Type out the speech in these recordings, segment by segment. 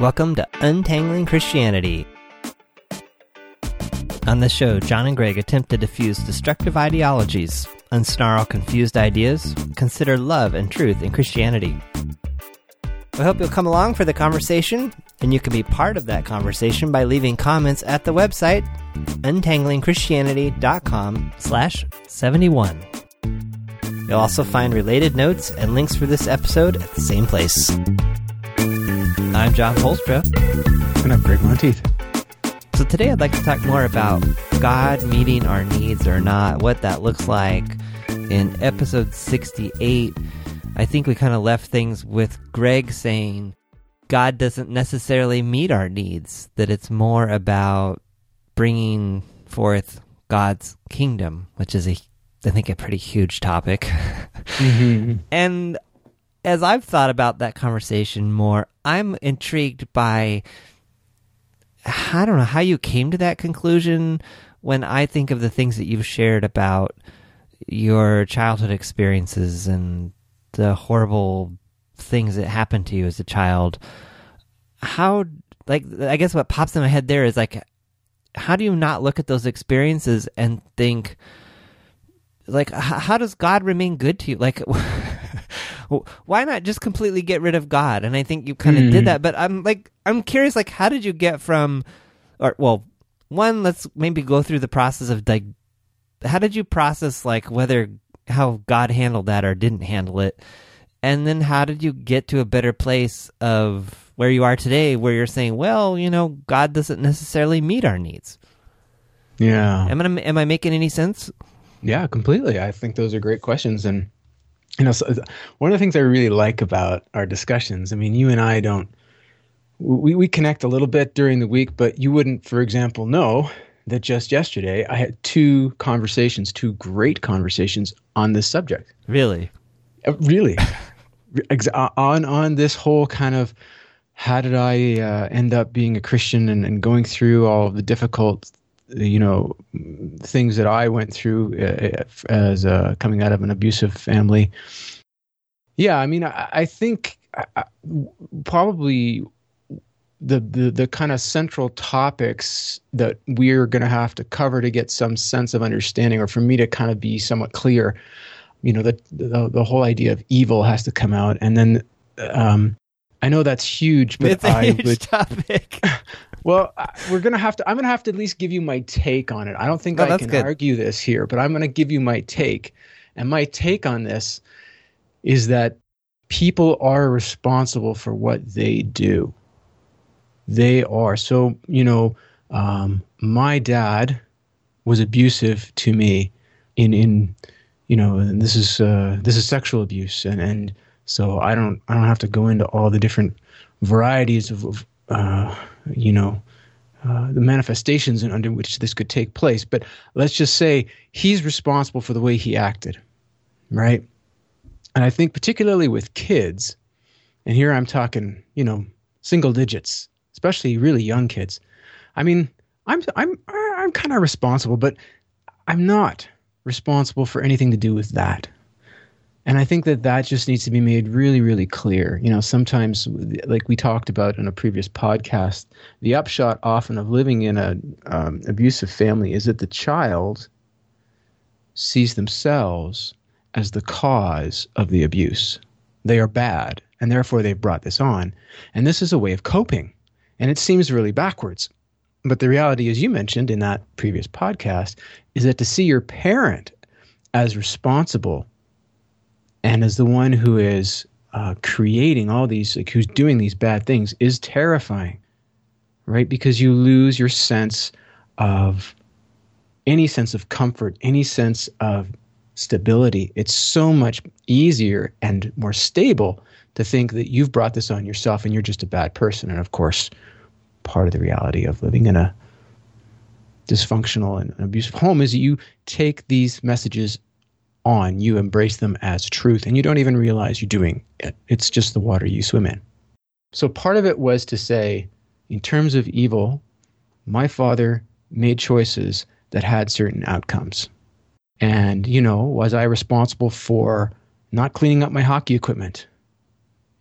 Welcome to Untangling Christianity. On this show, John and Gregg attempt to diffuse destructive ideologies, unsnarl confused ideas, consider love and truth in Christianity. We hope you'll come along for the conversation, and you can be part of that conversation by leaving comments at the website untanglingchristianity.com slash 71. You'll also find related notes and links for this episode at the same place. I'm John Polstra. And I'm Gregg Monteith. So today I'd like to talk more about God meeting our needs or not, what that looks like. In episode 68, I think we kind of left things with Gregg saying God doesn't necessarily meet our needs, that it's more about bringing forth God's kingdom, which is a I think a pretty huge topic. Mm-hmm. and as I've thought about that conversation more, I'm intrigued by I don't know how you came to that conclusion when I think of the things that you've shared about your childhood experiences and the horrible things that happened to you as a child. How like I guess what pops in my head there is like how do you not look at those experiences and think like how does God remain good to you? Like why not just completely get rid of God? And I think you kind of mm. did that. But I'm like, I'm curious, like, how did you get from, or well, one, let's maybe go through the process of like, how did you process like whether how God handled that or didn't handle it, and then how did you get to a better place of where you are today, where you're saying, well, you know, God doesn't necessarily meet our needs. Yeah. Am I am I making any sense? Yeah, completely. I think those are great questions, and you know, so one of the things I really like about our discussions, I mean, you and I don't, we, we connect a little bit during the week, but you wouldn't, for example, know that just yesterday I had two conversations, two great conversations on this subject. Really? Uh, really. Uh, on, on this whole kind of how did I uh, end up being a Christian and, and going through all of the difficult you know things that I went through uh, as uh, coming out of an abusive family. Yeah, I mean, I, I think I, probably the the, the kind of central topics that we're going to have to cover to get some sense of understanding, or for me to kind of be somewhat clear. You know, the the, the whole idea of evil has to come out, and then um, I know that's huge, but it's a I huge would, topic. Well, we're gonna have to. I'm gonna have to at least give you my take on it. I don't think oh, I can good. argue this here, but I'm gonna give you my take. And my take on this is that people are responsible for what they do. They are. So you know, um, my dad was abusive to me in in you know, and this is uh, this is sexual abuse, and and so I don't I don't have to go into all the different varieties of, of uh, you know, uh, the manifestations under which this could take place. But let's just say he's responsible for the way he acted, right? And I think particularly with kids, and here I'm talking, you know, single digits, especially really young kids. I mean, I'm I'm I'm kind of responsible, but I'm not responsible for anything to do with that. And I think that that just needs to be made really, really clear. You know, sometimes, like we talked about in a previous podcast, the upshot often of living in an um, abusive family is that the child sees themselves as the cause of the abuse. They are bad, and therefore they've brought this on. And this is a way of coping. And it seems really backwards. But the reality, as you mentioned in that previous podcast, is that to see your parent as responsible and as the one who is uh, creating all these, like who's doing these bad things, is terrifying, right? Because you lose your sense of any sense of comfort, any sense of stability. It's so much easier and more stable to think that you've brought this on yourself and you're just a bad person. And of course, part of the reality of living in a dysfunctional and abusive home is that you take these messages on, you embrace them as truth and you don't even realize you're doing it. It's just the water you swim in. So part of it was to say, in terms of evil, my father made choices that had certain outcomes. And, you know, was I responsible for not cleaning up my hockey equipment,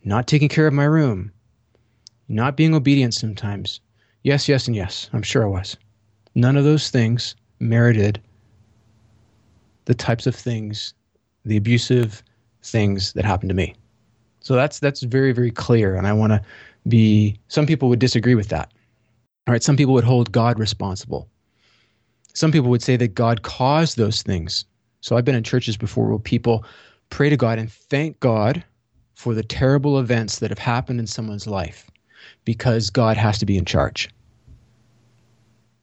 not taking care of my room, not being obedient sometimes. Yes, yes, and yes. I'm sure I was. None of those things merited the types of things, the abusive things that happened to me. So that's that's very very clear, and I want to be. Some people would disagree with that. All right, some people would hold God responsible. Some people would say that God caused those things. So I've been in churches before where people pray to God and thank God for the terrible events that have happened in someone's life because God has to be in charge.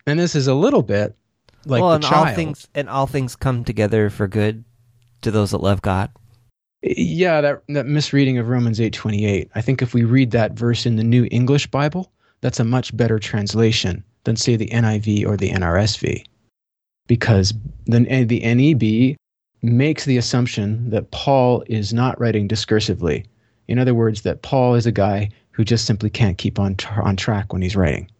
And this is a little bit like well, the and child. all things and all things come together for good to those that love God. Yeah, that that misreading of Romans 8:28. I think if we read that verse in the New English Bible, that's a much better translation than say the NIV or the NRSV. Because the the NEB makes the assumption that Paul is not writing discursively. In other words, that Paul is a guy who just simply can't keep on tra- on track when he's writing,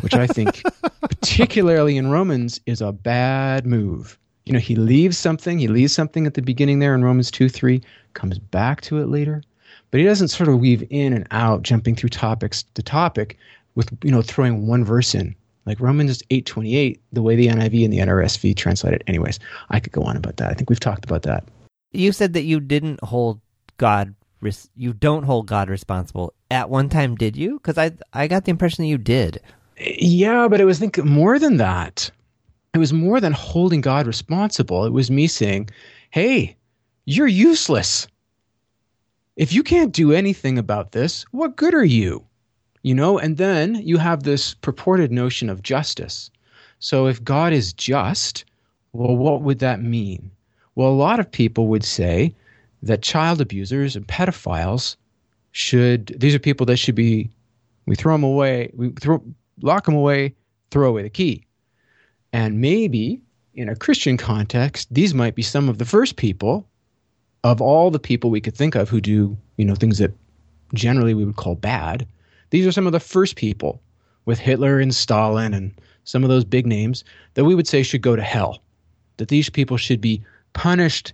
which I think, particularly in Romans, is a bad move. You know, he leaves something, he leaves something at the beginning there in Romans 2 3, comes back to it later, but he doesn't sort of weave in and out, jumping through topics to topic with, you know, throwing one verse in. Like Romans 8:28, the way the NIV and the NRSV translate it. Anyways, I could go on about that. I think we've talked about that. You said that you didn't hold God you don't hold God responsible. At one time did you? Cuz I I got the impression that you did. Yeah, but it was think more than that. It was more than holding God responsible. It was me saying, "Hey, you're useless. If you can't do anything about this, what good are you?" You know, and then you have this purported notion of justice. So if God is just, well, what would that mean? Well, a lot of people would say that child abusers and pedophiles should, these are people that should be, we throw them away, we throw, lock them away, throw away the key. And maybe in a Christian context, these might be some of the first people of all the people we could think of who do, you know, things that generally we would call bad. These are some of the first people with Hitler and Stalin and some of those big names that we would say should go to hell. That these people should be punished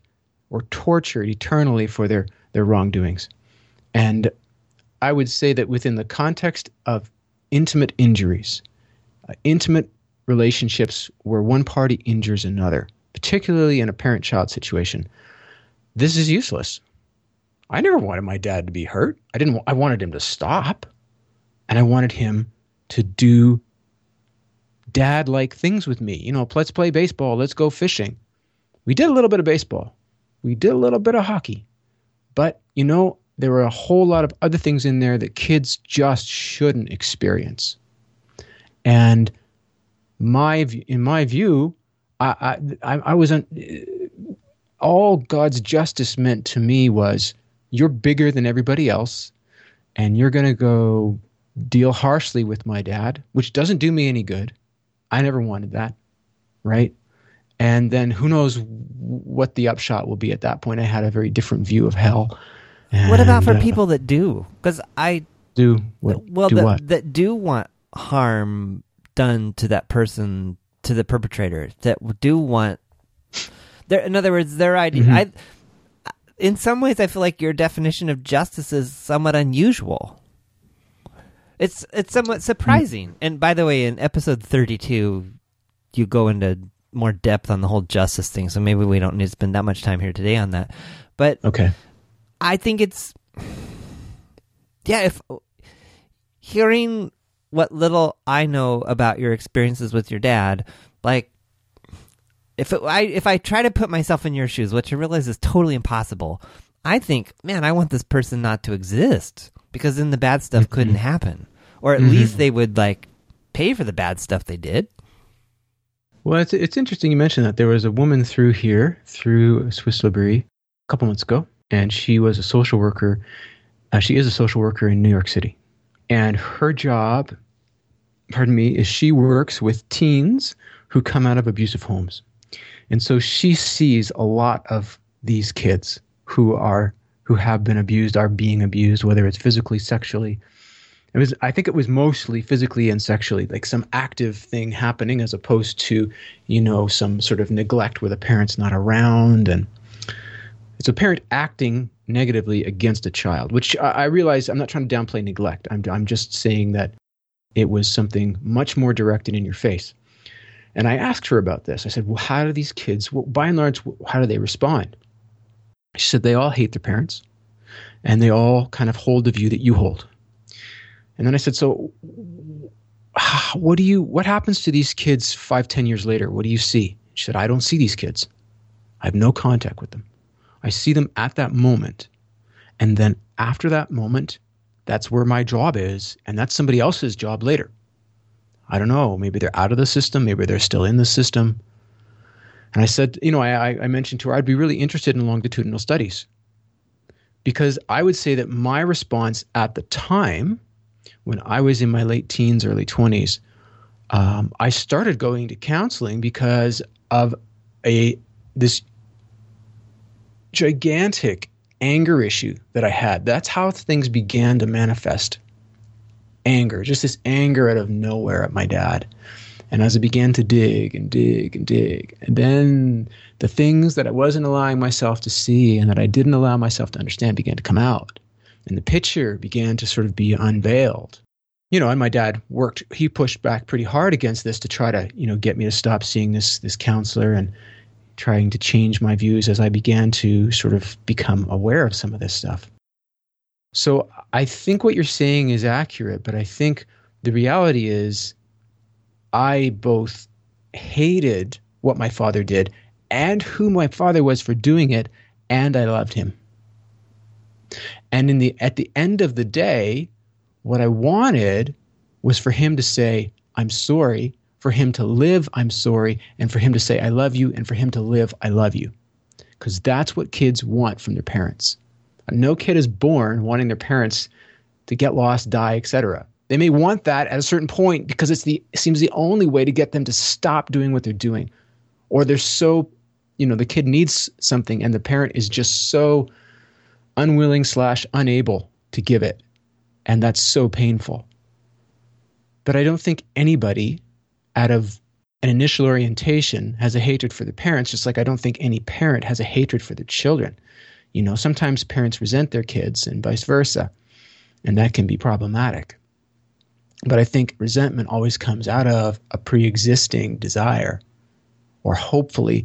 or tortured eternally for their, their wrongdoings. And I would say that within the context of intimate injuries, uh, intimate relationships where one party injures another, particularly in a parent child situation, this is useless. I never wanted my dad to be hurt. I didn't I wanted him to stop. And I wanted him to do dad like things with me. You know, let's play baseball, let's go fishing. We did a little bit of baseball. We did a little bit of hockey. But, you know, there were a whole lot of other things in there that kids just shouldn't experience. And my in my view, I I, I was on, all God's justice meant to me was you're bigger than everybody else, and you're to go deal harshly with my dad, which doesn't do me any good. I never wanted that, right? And then who knows what the upshot will be at that point. I had a very different view of hell. And, what about for uh, people that do? Because I do what? well do that, what? that do want harm done to that person to the perpetrator that do want there in other words their idea Mhm. i in some ways i feel like your definition of justice is somewhat unusual it's it's somewhat surprising and by the way in episode 32 you go into more depth on the whole justice thing so maybe we don't need to spend that much time here today on that but Okay. I think it's yeah. If hearing what little I know about your experiences with your dad, like if it, I if I try to put myself in your shoes, which I realize is totally impossible, I think, man, I want this person not to exist because then the bad stuff mm-hmm. couldn't happen, or at mm-hmm. least they would like pay for the bad stuff they did. Well, it's it's interesting you mentioned that. There was a woman through here through Swiss L'Abri a couple months ago, and she was a social worker. Uh, she is a social worker in New York City, and her job, pardon me, is she works with teens who come out of abusive homes, and so she sees a lot of these kids who are who have been abused, are being abused, whether it's physically, sexually, it was i think it was mostly physically and sexually like some active thing happening as opposed to you know some sort of neglect where the parents not around and It's a parent acting negatively against a child, which I, I realize I'm not trying to downplay neglect. I'm, I'm just saying that it was something much more directed in your face. And I asked her about this. I said, Well, how do these kids, well, by and large, how do they respond? She said, They all hate their parents and they all kind of hold the view that you hold. And then I said, So what do you, what happens to these kids five, ten years later? What do you see? She said, I don't see these kids. I have no contact with them. I see them at that moment. And then after that moment, that's where my job is. And that's somebody else's job later. I don't know. Maybe they're out of the system. Maybe they're still in the system. And I said, you know, I, I mentioned to her, I'd be really interested in longitudinal studies because I would say that my response at the time, when I was in my late teens, early 20s, um, I started going to counseling because of a this gigantic anger issue that I had. That's how things began to manifest. Anger, just this anger out of nowhere at my dad. And as I began to dig and dig and dig, and then the things that I wasn't allowing myself to see and that I didn't allow myself to understand began to come out. And the picture began to sort of be unveiled. You know, and my dad worked, he pushed back pretty hard against this to try to, you know, get me to stop seeing this this counselor and trying to change my views as I began to sort of become aware of some of this stuff. So I think what you're saying is accurate, but I think the reality is I both hated what my father did and who my father was for doing it, and I loved him. And in the at the end of the day, what I wanted was for him to say, I'm sorry, for him to live, I'm sorry, and for him to say, I love you, and for him to live, I love you. Because that's what kids want from their parents. No kid is born wanting their parents to get lost, die, etc. They may want that at a certain point because it's the it seems the only way to get them to stop doing what they're doing. Or they're so, you know, the kid needs something and the parent is just so unwilling slash unable to give it. And that's so painful. But I don't think anybody out of an initial orientation has a hatred for the parents, just like I don't think any parent has a hatred for the children. You know, sometimes parents resent their kids and vice versa, and that can be problematic. But I think resentment always comes out of a pre existing desire, or hopefully,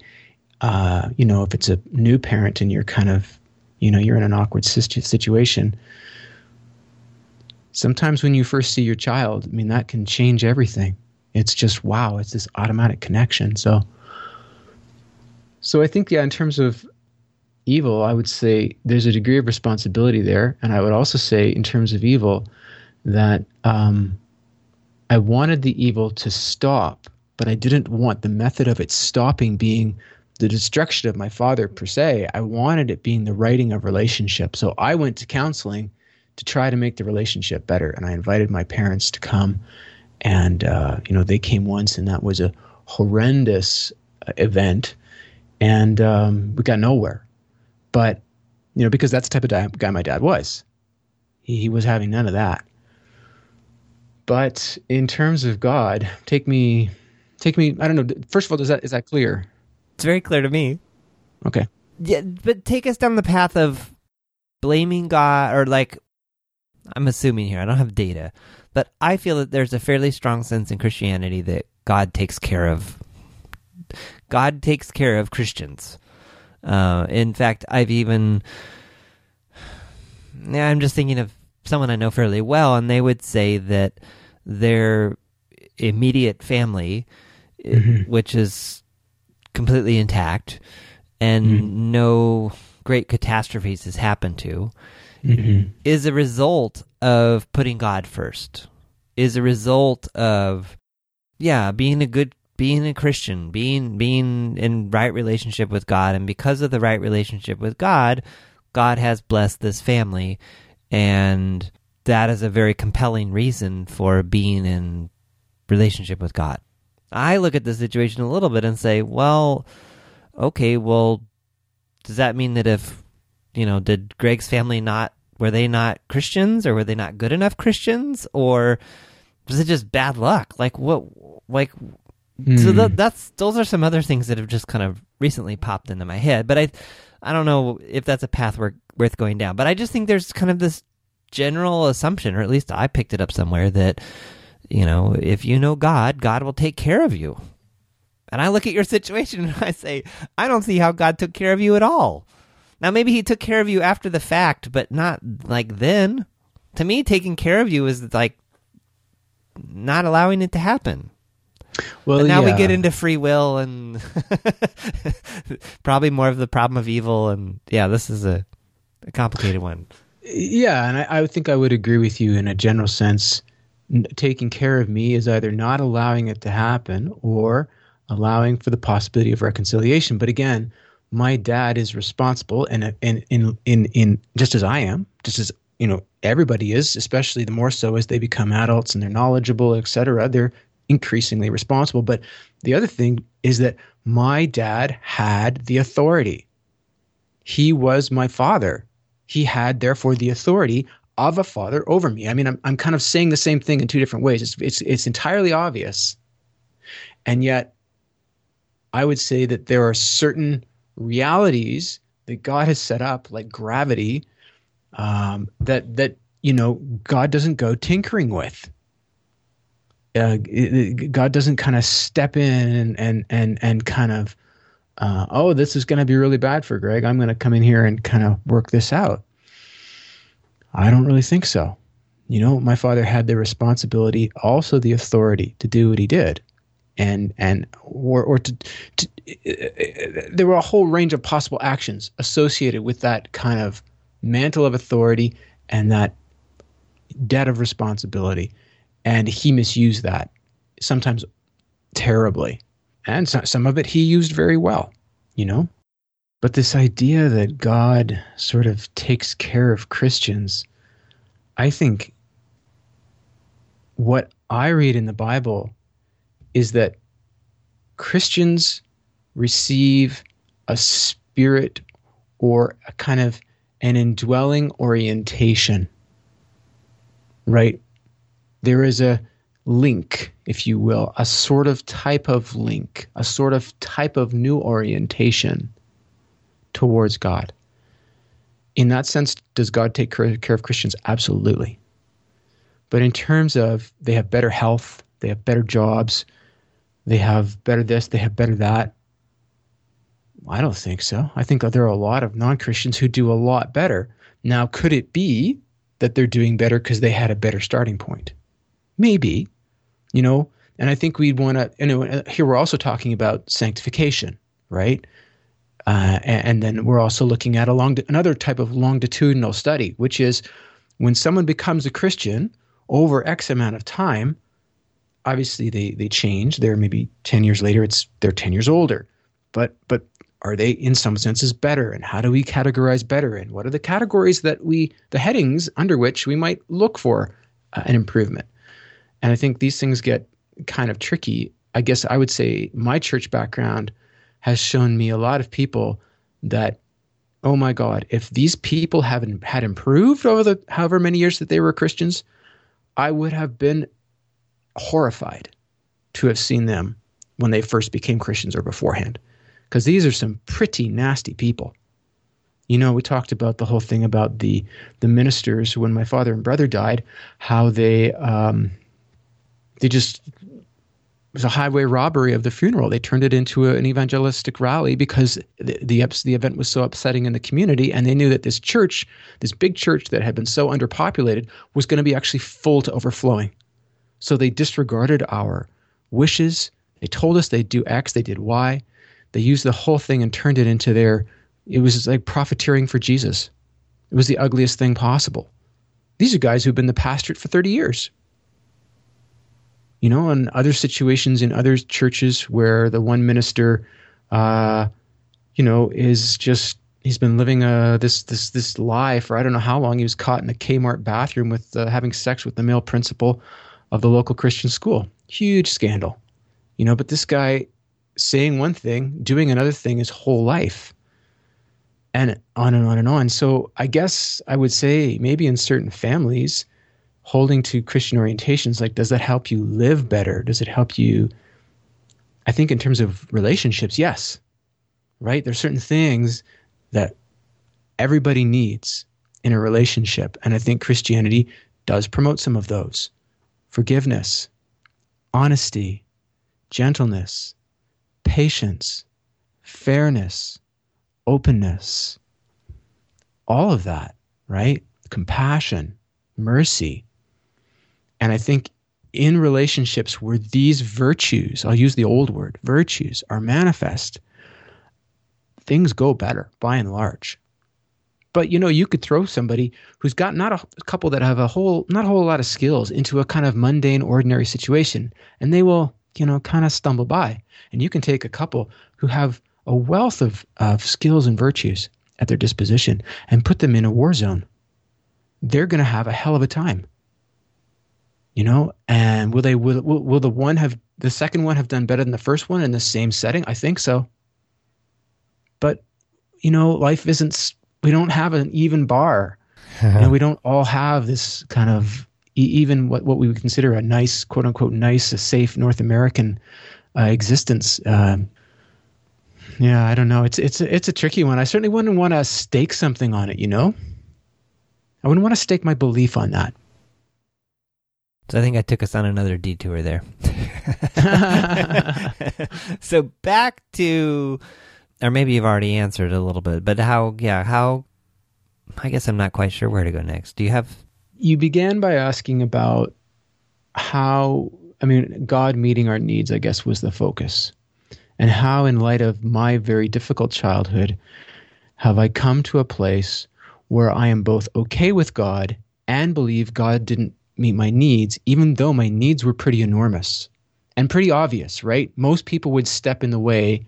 uh, you know, if it's a new parent and you're kind of, you know, you're in an awkward situation. Sometimes when you first see your child, I mean, that can change everything it's just wow it's this automatic connection. So so i think yeah in terms of evil i would say there's a degree of responsibility there. And i would also say in terms of evil that um, i wanted the evil to stop but i didn't want the method of it stopping being the destruction of my father per se. I wanted it being the writing of relationship. So i went to counseling to try to make the relationship better. And i invited my parents to come and uh, you know they came once, and that was a horrendous uh, event, and um, we got nowhere. But you know, because that's the type of guy my dad was, he, he was having none of that. But in terms of God, take me, take me. I don't know. First of all, is that is that clear? It's very clear to me. Okay. Yeah, but take us down the path of blaming God, or like, I'm assuming here. I don't have data, but I feel that there's a fairly strong sense in Christianity that God takes care of God takes care of Christians. Uh, in fact, I've even yeah, I'm just thinking of someone I know fairly well, and they would say that their immediate family, mm-hmm. which is completely intact, and mm-hmm. no great catastrophes has happened to, mm-hmm. is a result of putting God first. Is a result of yeah, being a good being a Christian, being being in right relationship with God and because of the right relationship with God, God has blessed this family and that is a very compelling reason for being in relationship with God. I look at the situation a little bit and say, well, okay, well, does that mean that if, you know, did Gregg's family not were they not Christians or were they not good enough Christians or was it just bad luck? Like what like So Hmm. th- that's those are some other things that have just kind of recently popped into my head. But I, I don't know if that's a path worth worth going down. But I just think there's kind of this general assumption, or at least I picked it up somewhere that you know if you know God, God will take care of you. And I look at your situation and I say, I don't see how God took care of you at all. Now maybe He took care of you after the fact, but not like then. To me, taking care of you is like not allowing it to happen. well, But now we get into free will and probably more of the problem of evil. And yeah, this is a, a complicated one. Yeah, and I, I think I would agree with you in a general sense. N- taking care of me is either not allowing it to happen or allowing for the possibility of reconciliation. But again, my dad is responsible, and in in in in just as I am, just as you know everybody is, especially the more so as they become adults and they're knowledgeable, etc. They're increasingly responsible. But the other thing is that my dad had the authority. He was my father he had therefore the authority of a father over me. I mean, I'm, I'm kind of saying the same thing in two different ways. It's, it's, it's entirely obvious. And yet, I would say that there are certain realities that God has set up, like gravity, um, that, that, you know, God doesn't go tinkering with. Uh, God doesn't kind of step in and, and, and, and kind of, uh, oh, this is going to be really bad for Gregg. I'm going to come in here and kind of work this out. I don't really think so. You know, my father had the responsibility, also the authority to do what he did, and and or or to, to there were a whole range of possible actions associated with that kind of mantle of authority and that debt of responsibility, and he misused that sometimes terribly and so, some of it he used very well, you know. But this idea that God sort of takes care of Christians, I think what I read in the Bible is that Christians receive a spirit or a kind of an indwelling orientation, right? There is a link, if you will, a sort of type of link, a sort of type of new orientation towards God. In that sense, does God take care of Christians? Absolutely. But in terms of they have better health, they have better jobs, they have better this, they have better that, I don't think so. I think there are a lot of non Christians who do a lot better. Now, could it be that they're doing better because they had a better starting point? Maybe, you know, and I think we'd want to, you know, here we're also talking about sanctification, right? Uh, and, and then we're also looking at a long, another type of longitudinal study, which is when someone becomes a Christian over X amount of time, obviously they, they change. They're maybe 10 years later, it's they're 10 years older. But, but are they in some senses better? And how do we categorize better? And what are the categories that we, the headings under which we might look for uh, an improvement? And I think these things get kind of tricky. I guess I would say my church background has shown me a lot of people that, oh my God, if these people haven't had improved over the however many years that they were Christians, I would have been horrified to have seen them when they first became Christians or beforehand. Because these are some pretty nasty people. You know, we talked about the whole thing about the the ministers when my father and brother died, how they um, they just it was a highway robbery of the funeral. They turned it into a, an evangelistic rally because the, the the event was so upsetting in the community, and they knew that this church, this big church that had been so underpopulated, was going to be actually full to overflowing. So they disregarded our wishes. They told us they'd do X, they did Y. They used the whole thing and turned it into their. It was like profiteering for Jesus. It was the ugliest thing possible. These are guys who've been the pastorate for 30 years you know, and other situations in other churches where the one minister, uh, you know, is just he's been living uh, this this this lie for I don't know how long. He was caught in a Kmart bathroom with uh, having sex with the male principal of the local Christian school. Huge scandal, you know. But this guy saying one thing, doing another thing his whole life, and on and on and on. So I guess I would say maybe in certain families holding to Christian orientations, like, does that help you live better? Does it help you I think in terms of relationships, yes, right? There's certain things that everybody needs in a relationship. And I think Christianity does promote some of those forgiveness, honesty, gentleness, patience, fairness, openness, all of that, right? Compassion, mercy. And I think in relationships where these virtues, I'll use the old word, virtues, are manifest, things go better by and large. But you know, you could throw somebody who's got not a, a couple that have a whole not a whole lot of skills into a kind of mundane, ordinary situation, and they will, you know, kind of stumble by. And you can take a couple who have a wealth of, of skills and virtues at their disposition and put them in a war zone. They're going to have a hell of a time. You know, and will they will, will will the one have the second one have done better than the first one in the same setting? I think so. But you know, life isn't we don't have an even bar. you know, we don't all have this kind of even what what we would consider a nice quote unquote nice a safe North American uh, existence. Uh, yeah, I don't know. It's it's it's a tricky one. I certainly wouldn't want to stake something on it. You know, I wouldn't want to stake my belief on that. So I think I took us on another detour there. so back to or maybe you've already answered a little bit, but how, yeah, how, I guess I'm not quite sure where to go next. Do you have? You began by asking about how, I mean, God meeting our needs, I guess, was the focus. And how, in light of my very difficult childhood, have I come to a place where I am both okay with God and believe God didn't meet my needs, even though my needs were pretty enormous and pretty obvious, right? Most people would step in the way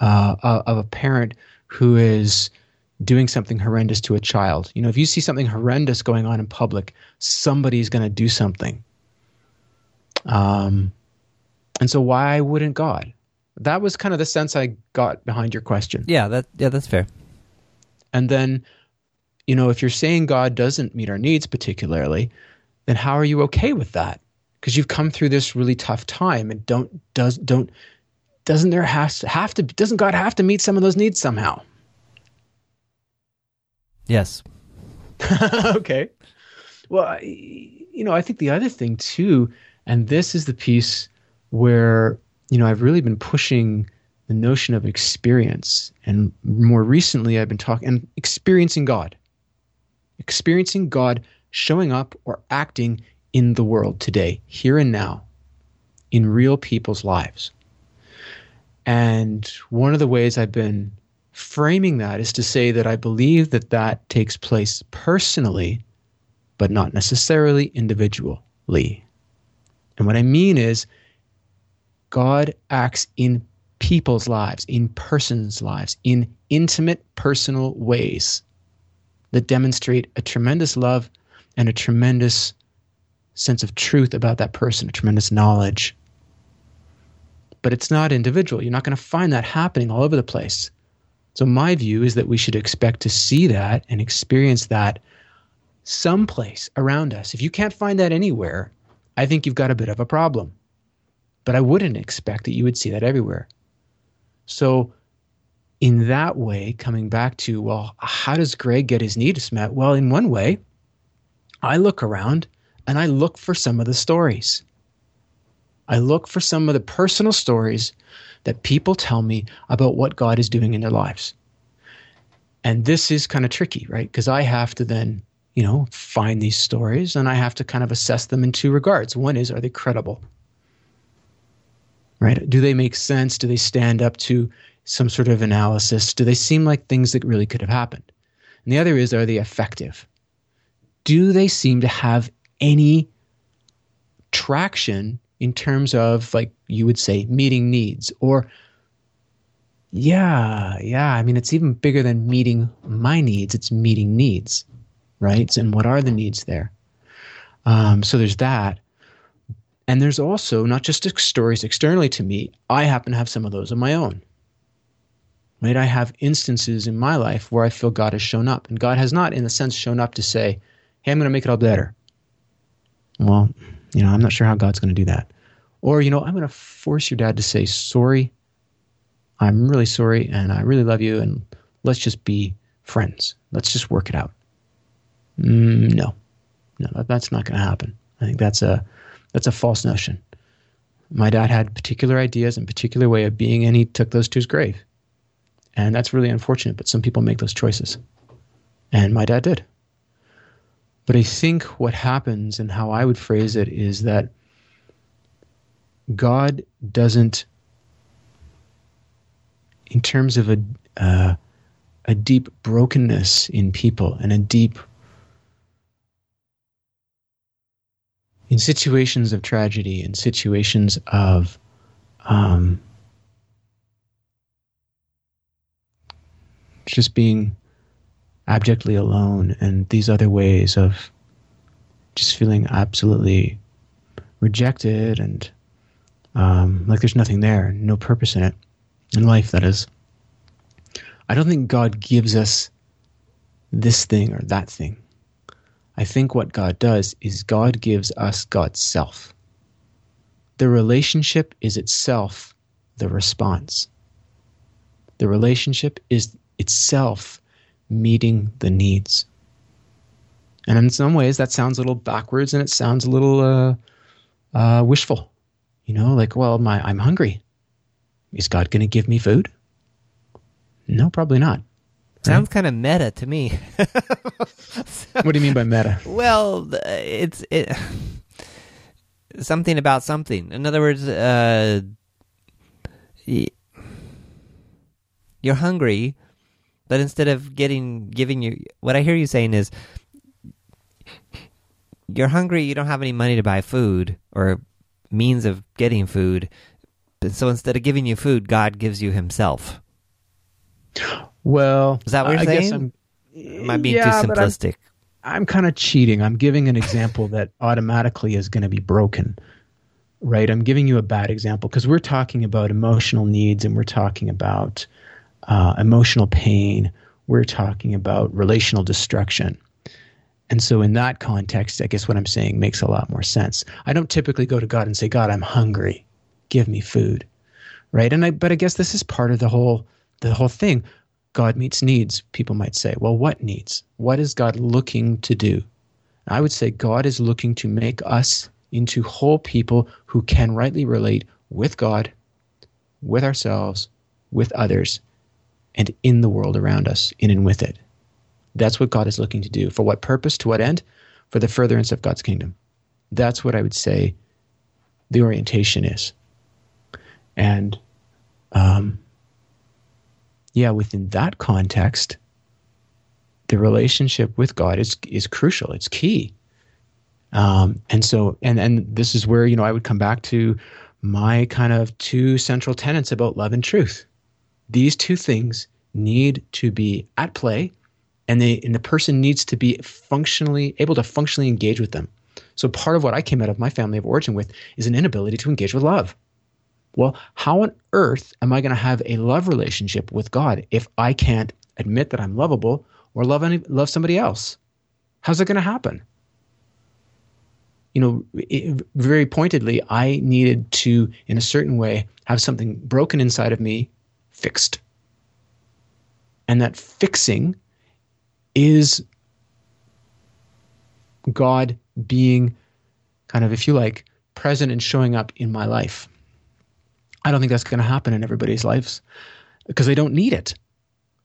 uh, of a parent who is doing something horrendous to a child. You know, if you see something horrendous going on in public, somebody's going to do something. Um, and so why wouldn't God? That was kind of the sense I got behind your question. Yeah, that yeah, that's fair. And then, you know, if you're saying God doesn't meet our needs particularly, then how are you okay with that? Because you've come through this really tough time and don't does don't doesn't there has to have to doesn't God have to meet some of those needs somehow? Yes. okay. Well, I, you know, I think the other thing too, and this is the piece where you know I've really been pushing the notion of experience, and more recently I've been talking and experiencing God, experiencing God showing up or acting in the world today, here and now, in real people's lives. And one of the ways I've been framing that is to say that I believe that that takes place personally, but not necessarily individually. And what I mean is, God acts in people's lives, in persons' lives, in intimate personal ways that demonstrate a tremendous love and a tremendous sense of truth about that person, a tremendous knowledge but it's not individual. You're not going to find that happening all over the place. So, my view is that we should expect to see that and experience that someplace around us. If you can't find that anywhere, I think you've got a bit of a problem. But I wouldn't expect that you would see that everywhere. So, in that way, coming back to, well, how does Gregg get his needs met? Well, in one way, I look around and I look for some of the stories. I look for some of the personal stories that people tell me about what God is doing in their lives. And this is kind of tricky, right? Because I have to then, you know, find these stories and I have to kind of assess them in two regards. One is, are they credible? Right? Do they make sense? Do they stand up to some sort of analysis? Do they seem like things that really could have happened? And the other is, are they effective? Do they seem to have any traction in terms of like you would say meeting needs or yeah yeah i mean it's even bigger than meeting my needs it's meeting needs right? And what are the needs there? Um, so there's that. And there's also not just stories externally to me i happen to have some of those of my own right? I have instances in my life where i feel god has shown up and god has not in a sense shown up to say hey i'm going to make it all better. Well you know, I'm not sure how God's going to do that. Or, you know, I'm going to force your dad to say, sorry, I'm really sorry, and I really love you, and let's just be friends. Let's just work it out. Mm, no, no, that's not going to happen. I think that's a that's a false notion. My dad had particular ideas and particular way of being, and he took those to his grave. And that's really unfortunate, but some people make those choices. And my dad did. But I think what happens and how I would phrase it is that God doesn't, in terms of a, uh, a deep brokenness in people and a deep in situations of tragedy, in situations of um, just being abjectly alone, and these other ways of just feeling absolutely rejected and um, like there's nothing there, no purpose in it, in life, that is. I don't think God gives us this thing or that thing. I think what God does is God gives us God's self. The relationship is itself the response. The relationship is itself meeting the needs. And in some ways, that sounds a little backwards and it sounds a little uh, uh, wishful. You know, like, well, my, I'm hungry. Is God going to give me food? No, probably not. Sounds kind of meta to me. what do you mean by meta? Well, it's it something about something. In other words, uh, you're hungry, but instead of getting giving you what I hear you saying is you're hungry, you don't have any money to buy food or means of getting food. So instead of giving you food, God gives you Himself. Well, is that what you're I saying? Guess I'm, Am I being yeah, too simplistic? I'm, I'm kind of cheating. I'm giving an example that automatically is going to be broken, right? I'm giving you a bad example because we're talking about emotional needs and we're talking about uh, emotional pain. We're talking about relational destruction. And so, in that context, I guess what I'm saying makes a lot more sense. I don't typically go to God and say, God, I'm hungry. Give me food. Right. And I, but I guess this is part of the whole, the whole thing. God meets needs. People might say, well, what needs? What is God looking to do? I would say God is looking to make us into whole people who can rightly relate with God, with ourselves, with others, and in the world around us, in and with it. That's what God is looking to do. For what purpose? To what end? For the furtherance of God's kingdom. That's what I would say the orientation is. And um, yeah, within that context, the relationship with God is is crucial. It's key. Um, and so, and and this is where you know I would come back to my kind of two central tenets about love and truth. These two things need to be at play, and they and the person needs to be functionally able to functionally engage with them. So part of what I came out of my family of origin with is an inability to engage with love. Well, how on earth am I going to have a love relationship with God if I can't admit that I'm lovable or love any, love somebody else? How's that going to happen? You know, it, very pointedly, I needed to, in a certain way, have something broken inside of me fixed. And that fixing is God being kind of, if you like, present and showing up in my life. I don't think that's going to happen in everybody's lives because they don't need it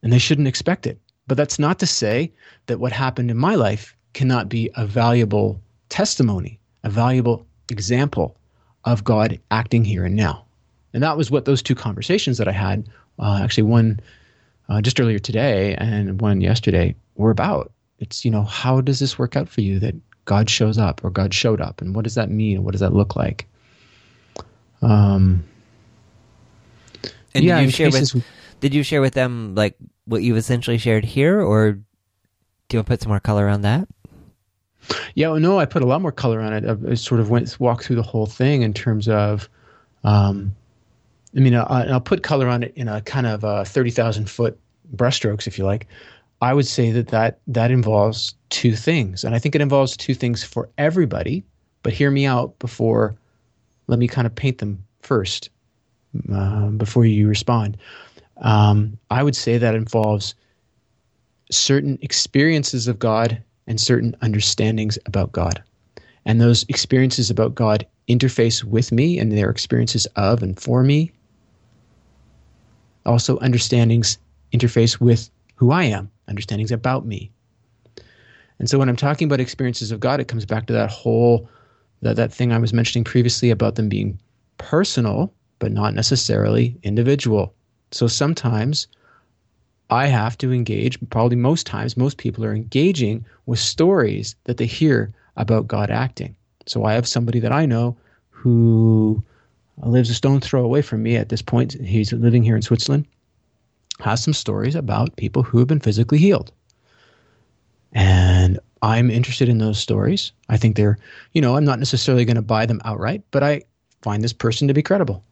and they shouldn't expect it. But that's not to say that what happened in my life cannot be a valuable testimony, a valuable example of God acting here and now. And that was what those two conversations that I had, uh, actually one uh, just earlier today and one yesterday, were about. It's, you know, how does this work out for you that God shows up or God showed up? And what does that mean? What does that look like? Um, and yeah, did you share with did you share with them like what you've essentially shared here, or do you want to put some more color on that? Yeah, well, no, I put a lot more color on it. I, I sort of went walked through the whole thing in terms of, um, I mean, I, I'll put color on it in a kind of uh, thirty thousand foot brushstrokes, if you like. I would say that, that that involves two things, and I think it involves two things for everybody. But hear me out before let me kind of paint them first uh, before you respond. Um, I would say that involves certain experiences of God and certain understandings about God. And those experiences about God interface with me and their experiences of and for me. Also, understandings interface with who I am, understandings about me. And so when I'm talking about experiences of God, it comes back to that whole that, that thing I was mentioning previously about them being personal, but not necessarily individual. So sometimes I have to engage, probably most times, most people are engaging with stories that they hear about God acting. So I have somebody that I know who lives a stone throw away from me at this point. He's living here in Switzerland, has some stories about people who have been physically healed. And I'm interested in those stories. I think they're, you know, I'm not necessarily going to buy them outright, but I find this person to be credible.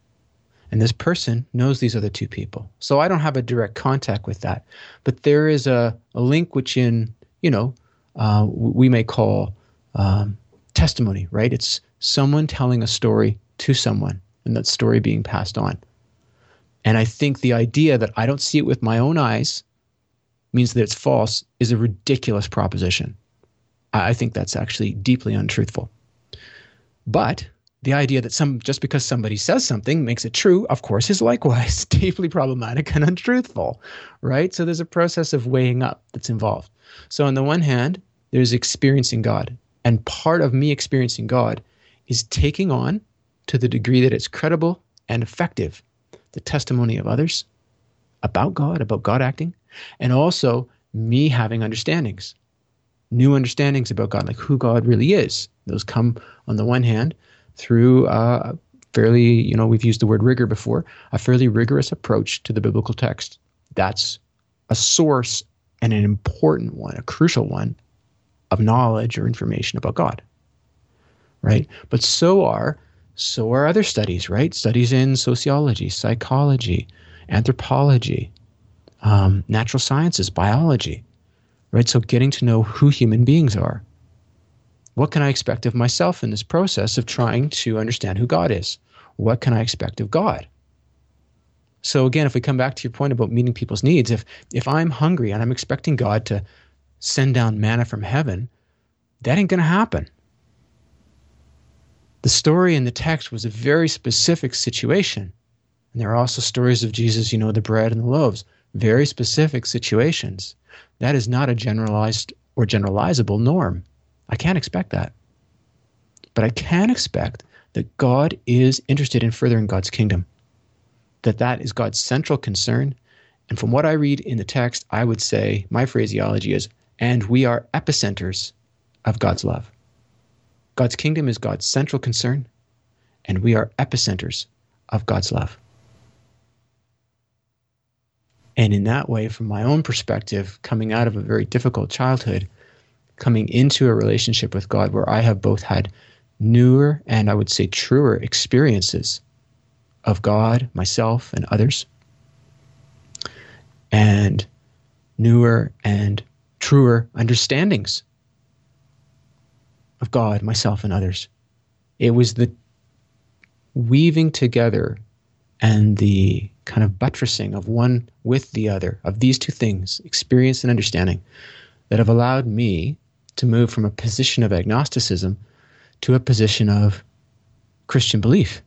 And this person knows these other two people. So I don't have a direct contact with that. But there is a, a link which, in, you know, uh, we may call um, testimony, right? It's someone telling a story to someone and that story being passed on. And I think the idea that I don't see it with my own eyes means that it's false is a ridiculous proposition. I think that's actually deeply untruthful. But the idea that some just because somebody says something makes it true, of course, is likewise deeply problematic and untruthful, right? So there's a process of weighing up that's involved. So on the one hand, there's experiencing God, and part of me experiencing God is taking on to the degree that it's credible and effective the testimony of others about God, about God acting, and also me having understandings, new understandings about God, like who God really is. Those come on the one hand through a fairly, you know, we've used the word rigor before, a fairly rigorous approach to the biblical text. That's a source and an important one, a crucial one of knowledge or information about God. Right? But so are so are other studies, right? Studies in sociology, psychology, anthropology, um, natural sciences, biology, right? So getting to know who human beings are. What can I expect of myself in this process of trying to understand who God is? What can I expect of God? So again, if we come back to your point about meeting people's needs, if if I'm hungry and I'm expecting God to send down manna from heaven, that ain't going to happen. The story in the text was a very specific situation. And there are also stories of Jesus, you know, the bread and the loaves, very specific situations. That is not a generalized or generalizable norm. I can't expect that. But I can expect that God is interested in furthering God's kingdom, that that is God's central concern. And from what I read in the text, I would say my phraseology is, and we are epicenters of God's love. God's kingdom is God's central concern, and we are epicenters of God's love. And in that way, from my own perspective, coming out of a very difficult childhood, coming into a relationship with God where I have both had newer and I would say truer experiences of God, myself, and others, and newer and truer understandings of God, myself, and others. It was the weaving together and the kind of buttressing of one with the other, of these two things, experience and understanding, that have allowed me to move from a position of agnosticism to a position of Christian belief.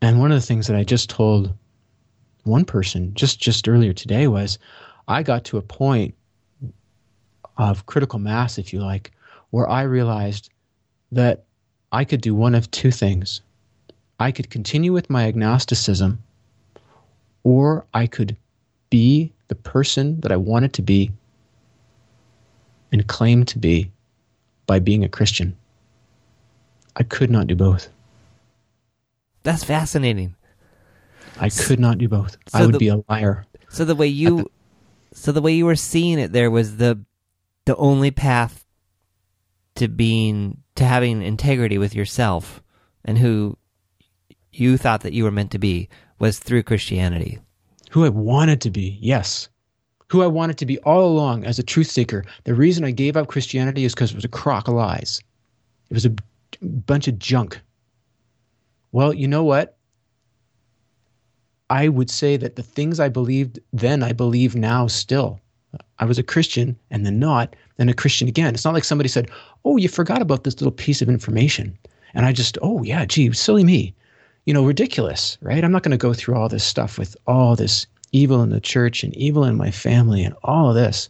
And one of the things that I just told one person just just earlier today was I got to a point of critical mass, if you like, where I realized that I could do one of two things. I could continue with my agnosticism, or I could be the person that I wanted to be and claim to be by being a Christian. I could not do both. That's fascinating. I could not do both. So I would the, be a liar. So the way you the, so the way you were seeing it there was the the only path to being to having integrity with yourself and who you thought that you were meant to be was through Christianity. Who I wanted to be, yes. Who I wanted to be all along as a truth seeker. The reason I gave up Christianity is because it was a crock of lies. It was a bunch of junk. Well, you know what? I would say that the things I believed then, I believe now still. I was a Christian and then not, then a Christian again. It's not like somebody said, Oh, you forgot about this little piece of information. And I just, oh, yeah, gee, silly me. You know, ridiculous, right? I'm not going to go through all this stuff with all this evil in the church and evil in my family and all of this.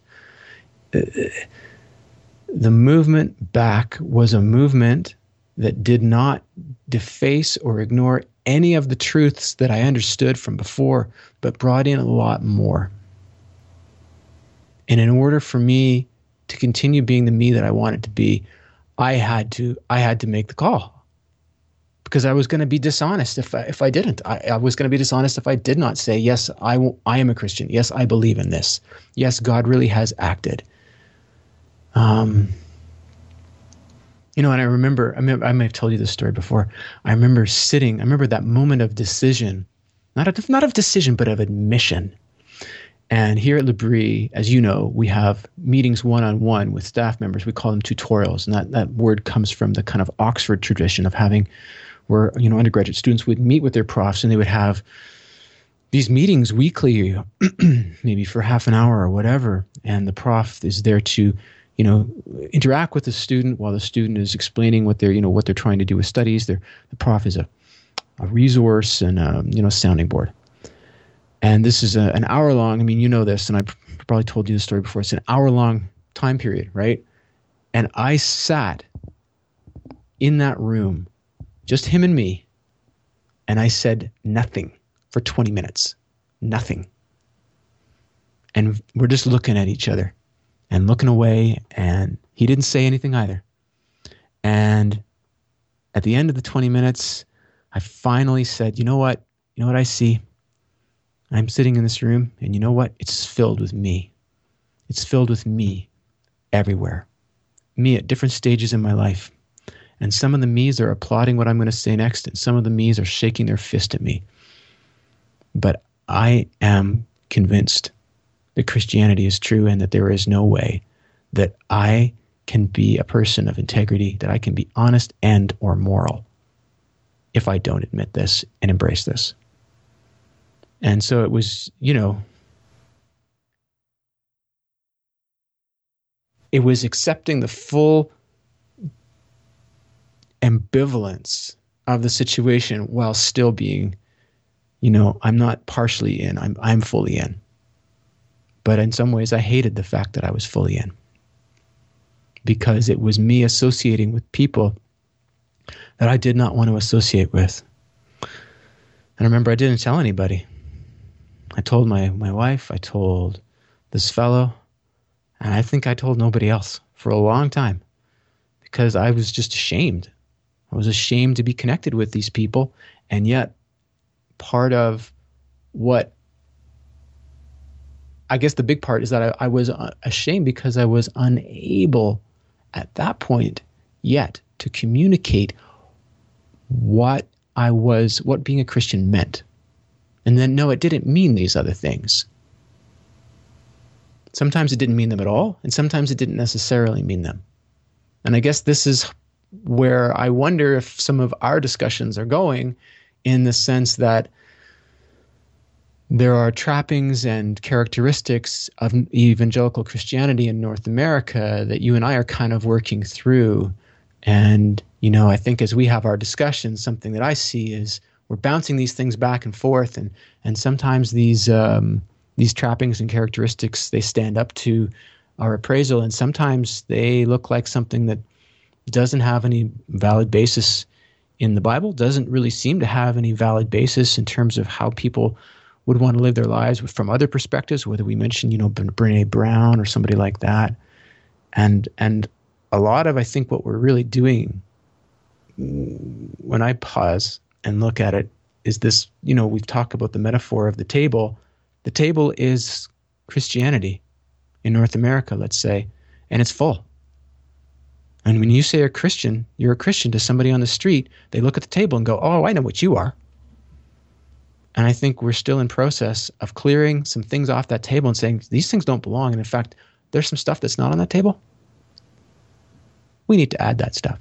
The movement back was a movement that did not deface or ignore any of the truths that I understood from before, but brought in a lot more. And in order for me to continue being the me that I wanted to be, I had to I had to make the call because I was going to be dishonest if I, if I didn't. I, I was going to be dishonest if I did not say yes. I I am a Christian. Yes, I believe in this. Yes, God really has acted. Um, you know, and I remember, I, mean, I may have told you this story before. I remember sitting, I remember that moment of decision, not of, not of decision, but of admission. And here at L'Abri, as you know, we have meetings one on one with staff members. We call them tutorials. And that, that word comes from the kind of Oxford tradition of having where, you know, undergraduate students would meet with their profs and they would have these meetings weekly, maybe for half an hour or whatever. And the prof is there to you know, interact with the student while the student is explaining what they're, you know, what they're trying to do with studies. They're, the prof is a, a resource and a, you know, sounding board. And this is a, an hour long. I mean, you know this, and I probably told you the story before. It's an hour long time period, right? And I sat in that room, just him and me, and I said nothing for 20 minutes. Nothing. And we're just looking at each other and looking away, and he didn't say anything either. And at the end of the 20 minutes, I finally said, You know what? You know what I see? I'm sitting in this room, and you know what? It's filled with me. It's filled with me everywhere. Me at different stages in my life. And some of the me's are applauding what I'm going to say next, and some of the me's are shaking their fist at me. But I am convinced that Christianity is true and that there is no way that I can be a person of integrity, that I can be honest and or moral if I don't admit this and embrace this. And so it was, you know, it was accepting the full ambivalence of the situation while still being, you know, I'm not partially in, I'm I'm fully in. But in some ways, I hated the fact that I was fully in because it was me associating with people that I did not want to associate with. And I remember I didn't tell anybody. I told my, my wife, I told this fellow, and I think I told nobody else for a long time because I was just ashamed. I was ashamed to be connected with these people. And yet, part of what I guess the big part is that I, I was uh, ashamed because I was unable at that point yet to communicate what I was, what being a Christian meant. And then, no, it didn't mean these other things. Sometimes it didn't mean them at all, and sometimes it didn't necessarily mean them. And I guess this is where I wonder if some of our discussions are going in the sense that there are trappings and characteristics of evangelical Christianity in North America that you and I are kind of working through. And, you know, I think as we have our discussions, something that I see is we're bouncing these things back and forth. And, and sometimes these, um, these trappings and characteristics, they stand up to our appraisal. And sometimes they look like something that doesn't have any valid basis in the Bible, doesn't really seem to have any valid basis in terms of how people would want to live their lives from other perspectives, whether we mention, you know, Brene Brown or somebody like that. And and a lot of I think what we're really doing when I pause and look at it is this, you know, we've talked about the metaphor of the table. The table is Christianity in North America, let's say, and it's full. And when you say a Christian, you're a Christian to somebody on the street, they look at the table and go, Oh, I know what you are. And I think we're still in process of clearing some things off that table and saying these things don't belong. And in fact, there's some stuff that's not on that table. We need to add that stuff.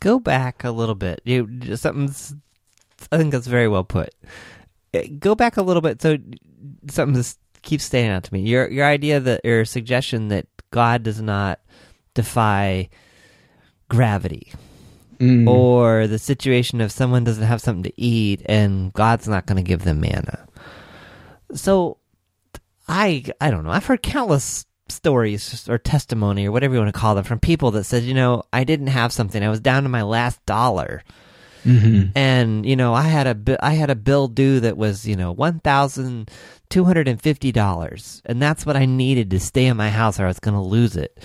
Go back a little bit. You something's. I think that's very well put. Uh, Go back a little bit. So something just keeps standing out to me. Your your idea that your suggestion that God does not defy gravity, Mm. or the situation of someone doesn't have something to eat and God's not going to give them manna. So I I don't know. I've heard countless stories or testimony or whatever you want to call them from people that said, you know, I didn't have something. I was down to my last dollar. Mhm. And you know, I had a I had a bill due that was you know one thousand two hundred and fifty dollars, and that's what I needed to stay in my house, or I was going to lose it.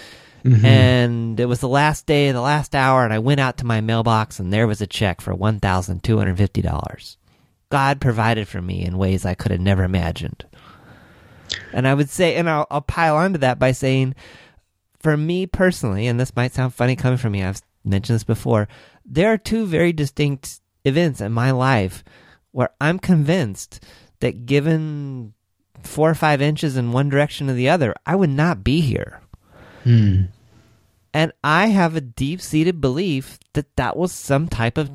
Mhm. And it was the last day, the last hour, and I went out to my mailbox, and there was a check for one thousand two hundred fifty dollars. God provided for me in ways I could have never imagined. And I would say, and I'll, I'll pile onto that by saying, for me personally, and this might sound funny coming from me, I've mentioned this before, there are two very distinct events in my life where I'm convinced that given four or five inches in one direction or the other, I would not be here. Mm. And I have a deep seated belief that that was some type of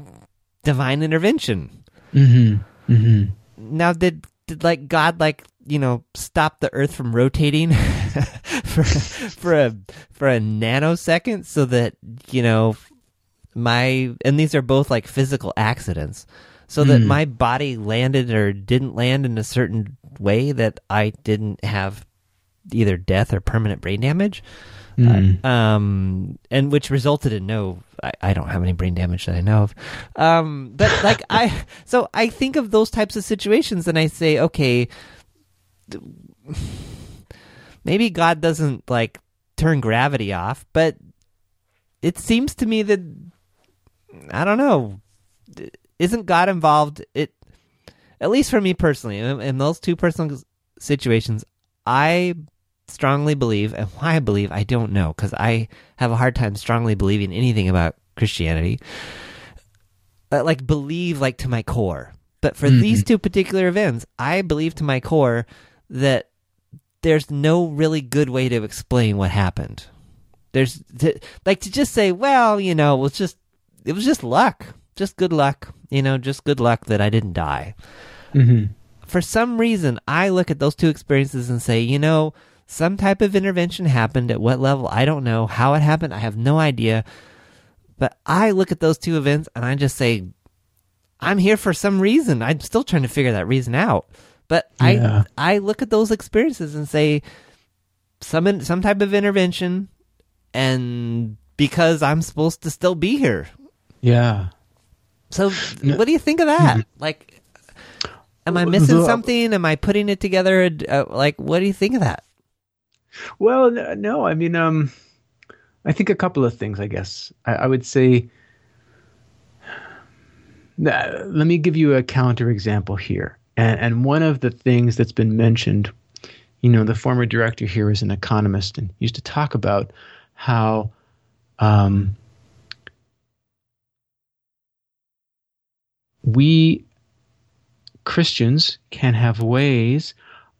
divine intervention. Mhm. Mhm. Now, did did like God like you know stop the Earth from rotating for for a for a nanosecond so that you know my and these are both like physical accidents so that Hmm. my body landed or didn't land in a certain way that I didn't have either death or permanent brain damage Mm. um, and which resulted in no. I, I don't have any brain damage that I know of. Um, but like I, so I think of those types of situations, and I say, okay, maybe God doesn't like turn gravity off, but it seems to me that I don't know. Isn't God involved? It at least for me personally, in, in those two personal situations, I strongly believe, and why I believe, I don't know, because I have a hard time strongly believing anything about Christianity. Uh, like believe like to my core. But for Mhm. these two particular events, I believe to my core that there's no really good way to explain what happened. There's to, like to just say, well, you know, it was just it was just luck, just good luck, you know, just good luck that I didn't die Mhm. for some reason, I look at those two experiences and say, you know, some type of intervention happened at what level, I don't know. How it happened, I have no idea. But I look at those two events and I just say, I'm here for some reason. I'm still trying to figure that reason out. But Yeah. I I look at those experiences and say, some in, some type of intervention, and because I'm supposed to still be here. Yeah. So, No. what do you think of that? Like, am I missing The- something? Am I putting it together? Uh, like, what do you think of that? Well, no, I mean, um, I think a couple of things. I guess I, I would say. Let me give you a counter example here, and and one of the things that's been mentioned, you know, the former director here is an economist and used to talk about how. Um, we Christians can have ways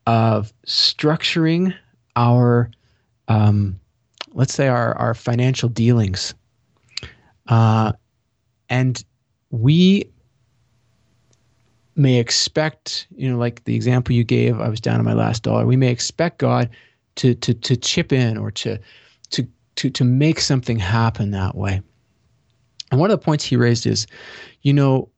of structuring our, um, let's say, our, our financial dealings. Uh, and we may expect, you know, like the example you gave, I was down to my last dollar. We may expect God to, to, to chip in or to, to, to, to make something happen that way. And one of the points he raised is, you know,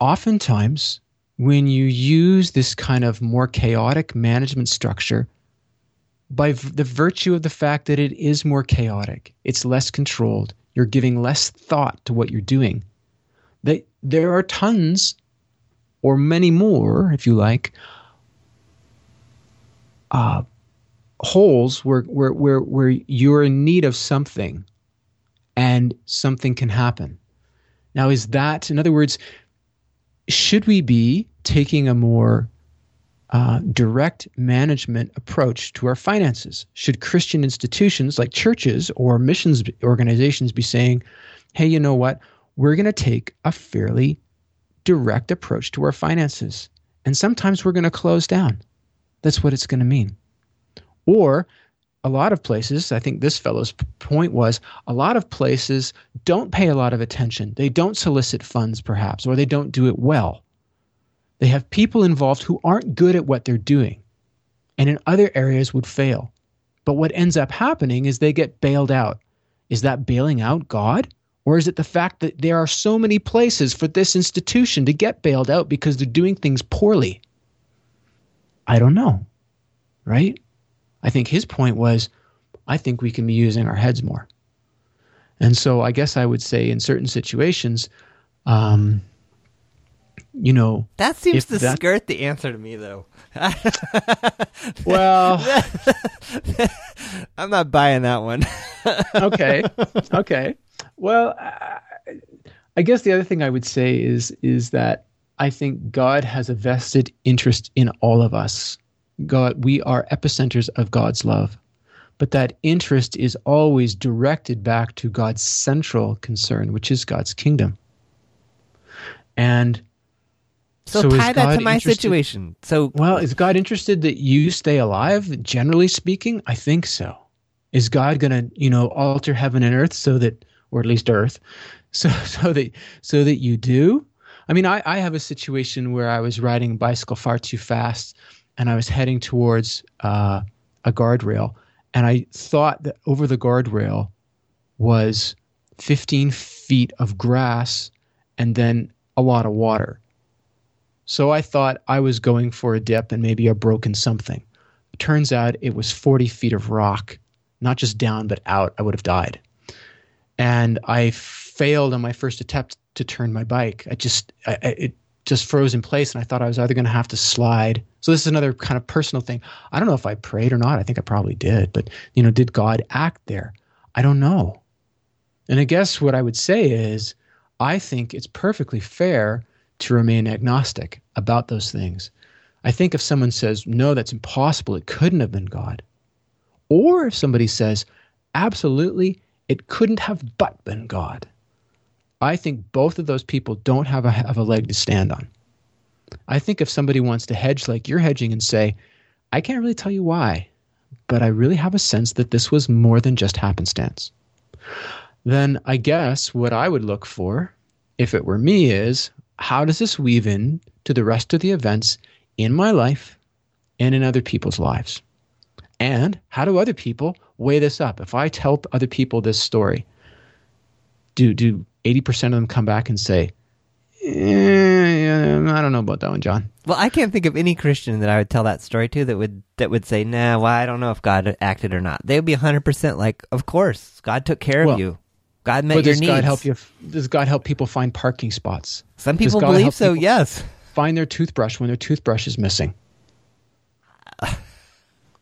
oftentimes when you use this kind of more chaotic management structure, by v- the virtue of the fact that it is more chaotic, it's less controlled, you're giving less thought to what you're doing. That there are tons, or many more, if you like, uh, holes where, where, where, where you're in need of something and something can happen. Now, is that, in other words, should we be taking a more uh, direct management approach to our finances? Should Christian institutions like churches or missions organizations be saying, hey, you know what? We're going to take a fairly direct approach to our finances. And sometimes we're going to close down. That's what it's going to mean. Or a lot of places, I think this fellow's point was a lot of places don't pay a lot of attention. They don't solicit funds, perhaps, or they don't do it well. They have people involved who aren't good at what they're doing and in other areas would fail. But what ends up happening is they get bailed out. Is that bailing out God? Or is it the fact that there are so many places for this institution to get bailed out because they're doing things poorly? I don't know. Right? I think his point was I think we can be using our heads more. And so I guess I would say in certain situations, um, you know, that seems to that, skirt the answer to me, though. well, I'm not buying that one. okay, okay. Well, I, guess the other thing I would say is is that I think God has a vested interest in all of us. God, we are epicenters of God's love. But that interest is always directed back to God's central concern, which is God's kingdom. And so, so tie that to my situation. So well, is God interested that you stay alive? Generally speaking, I think so. Is God going to, you know, alter heaven and earth so that, or at least earth, so so that so that you do? I mean, I, I have a situation where I was riding a bicycle far too fast and I was heading towards uh, a guardrail, and I thought that over the guardrail was 15 feet of grass and then a lot of water. So I thought I was going for a dip and maybe a broken something. Turns out it was 40 feet of rock, not just down, but out. I would have died. And I failed on my first attempt to turn my bike. I just, I, it just froze in place and I thought I was either going to have to slide. So this is another kind of personal thing. I don't know if I prayed or not. I think I probably did, but you know, did God act there? I don't know. And I guess what I would say is I think it's perfectly fair to remain agnostic about those things. I think if someone says, no, that's impossible, it couldn't have been God. Or if somebody says, absolutely, it couldn't have but been God. I think both of those people don't have a, have a leg to stand on. I think if somebody wants to hedge like you're hedging and say, I can't really tell you why, but I really have a sense that this was more than just happenstance, then I guess what I would look for, if it were me, is how does this weave in to the rest of the events in my life and in other people's lives? And how do other people weigh this up? If I tell other people this story, do do 80% of them come back and say, eh, I don't know about that one, John. Well, I can't think of any Christian that I would tell that story to that would that would say, "Nah, well, I don't know if God acted or not." They would be hundred percent like, "Of course, God took care well, of you. God met your does needs." God help you? Does God help people find parking spots? Some people believe so. Yes. Find their toothbrush when their toothbrush is missing.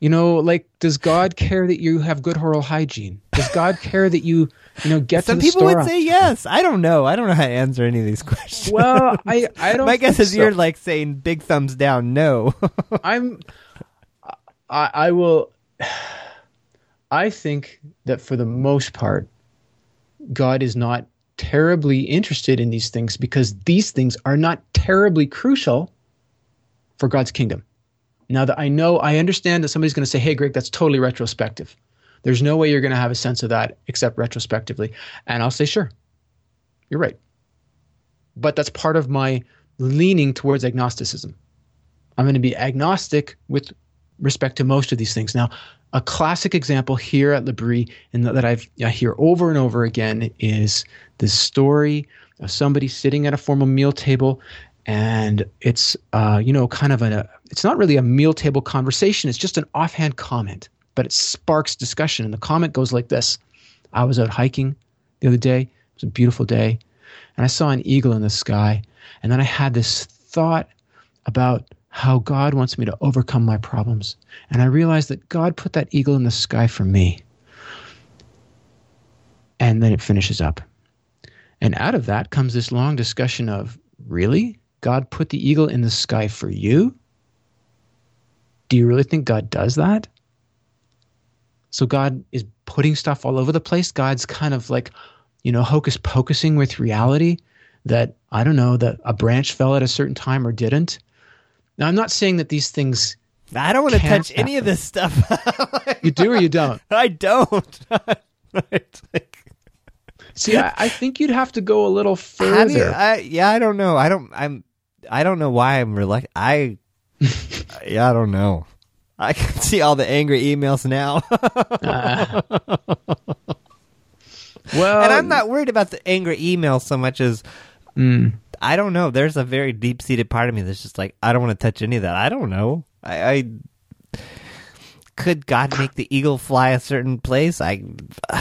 You know, like, does God care that you have good oral hygiene? Does God care that you, you know, get Some to the people would say yes. I don't know. I don't know how to answer any of these questions. Well, I, I don't. My guess is so. you're like saying big thumbs down. No. I'm. I, I will. I think that for the most part, God is not terribly interested in these things because these things are not terribly crucial for God's kingdom. Now that I know, I understand that somebody's going to say, hey, Gregg, that's totally retrospective. There's no way you're going to have a sense of that except retrospectively. And I'll say, sure, you're right. But that's part of my leaning towards agnosticism. I'm going to be agnostic with respect to most of these things. Now, a classic example here at L'Abri and that I've, I hear over and over again is the story of somebody sitting at a formal meal table and it's uh, you know kind of a it's not really a meal table conversation. It's just an offhand comment but it sparks discussion. And the comment goes like this. I was out hiking the other day. It was a beautiful day. And i saw an eagle in the sky. And then i had this thought about how god wants me to overcome my problems. And i realized that god put that eagle in the sky for me. And then it finishes up. And out of that comes this long discussion of really God put the eagle in the sky for you? Do you really think God does that? So God is putting stuff all over the place. God's kind of like, you know, hocus pocusing with reality that, I don't know, that a branch fell at a certain time or didn't. Now, I'm not saying that these things I don't want to touch any of this stuff. You do or you don't? I don't. It's like- See, I, I think you'd have to go a little do you- further. I, yeah, I don't know. I don't. I'm. I don't know why I'm reluctant. I. yeah, I don't know. I can see all the angry emails now, well, and I'm not worried about the angry emails so much as Mm, I don't know. There's a very deep seated part of me that's just like I don't want to touch any of that. I don't know. I, I could God make the eagle fly a certain place? I know.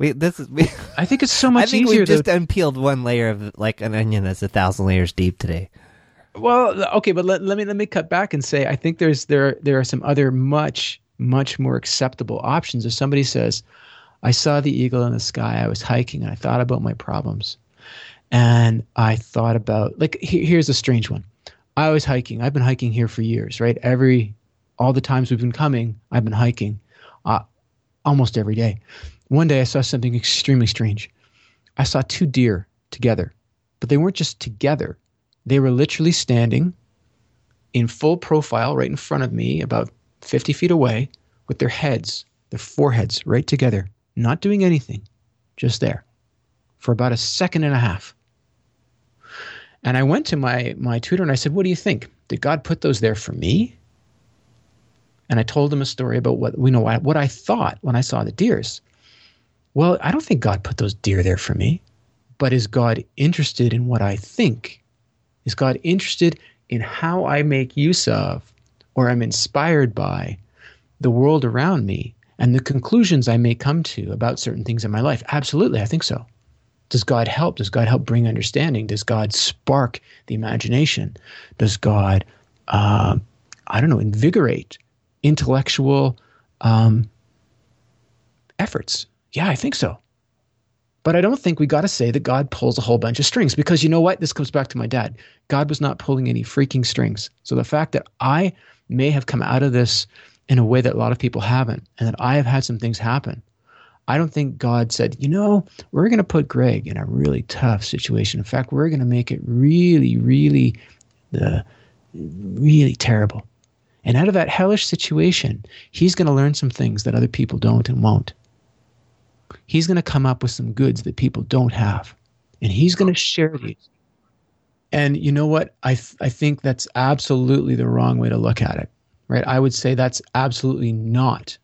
We this is we. I think it's so much. I think easier we just unpeeled one layer of like an onion that's a thousand layers deep today. Well, okay, but let, let me let me cut back and say I think there's there there are some other much much more acceptable options. If somebody says, "I saw the eagle in the sky. I was hiking and I thought about my problems, and I thought about like he- here's a strange one. I was hiking. I've been hiking here for years, right? Every all the times we've been coming, I've been hiking, uh, almost every day. One day I saw something extremely strange. I saw two deer together, but they weren't just together. They were literally standing in full profile right in front of me, about 50 feet away, with their heads, their foreheads right together, not doing anything, just there for about a second and a half. And I went to my, my tutor and I said, What do you think? Did God put those there for me? And I told him a story about what you know what I thought when I saw the deers. Well, I don't think God put those deer there for me, but is God interested in what I think? Is God interested in how I make use of or I'm inspired by the world around me and the conclusions I may come to about certain things in my life? Absolutely, I think so. Does God help? Does God help bring understanding? Does God spark the imagination? Does God, uh, I don't know, invigorate intellectual um, efforts? Yeah, I think so. But I don't think we got to say that God pulls a whole bunch of strings because you know what? This comes back to my dad. God was not pulling any freaking strings. So the fact that I may have come out of this in a way that a lot of people haven't, and that I have had some things happen, I don't think God said, you know, we're going to put Gregg in a really tough situation. In fact, we're going to make it really, really, uh, really terrible. And out of that hellish situation, he's going to learn some things that other people don't and won't he's going to come up with some goods that people don't have and he's going to share these. And you know what? I, th- I think that's absolutely the wrong way to look at it right? I would say that's absolutely not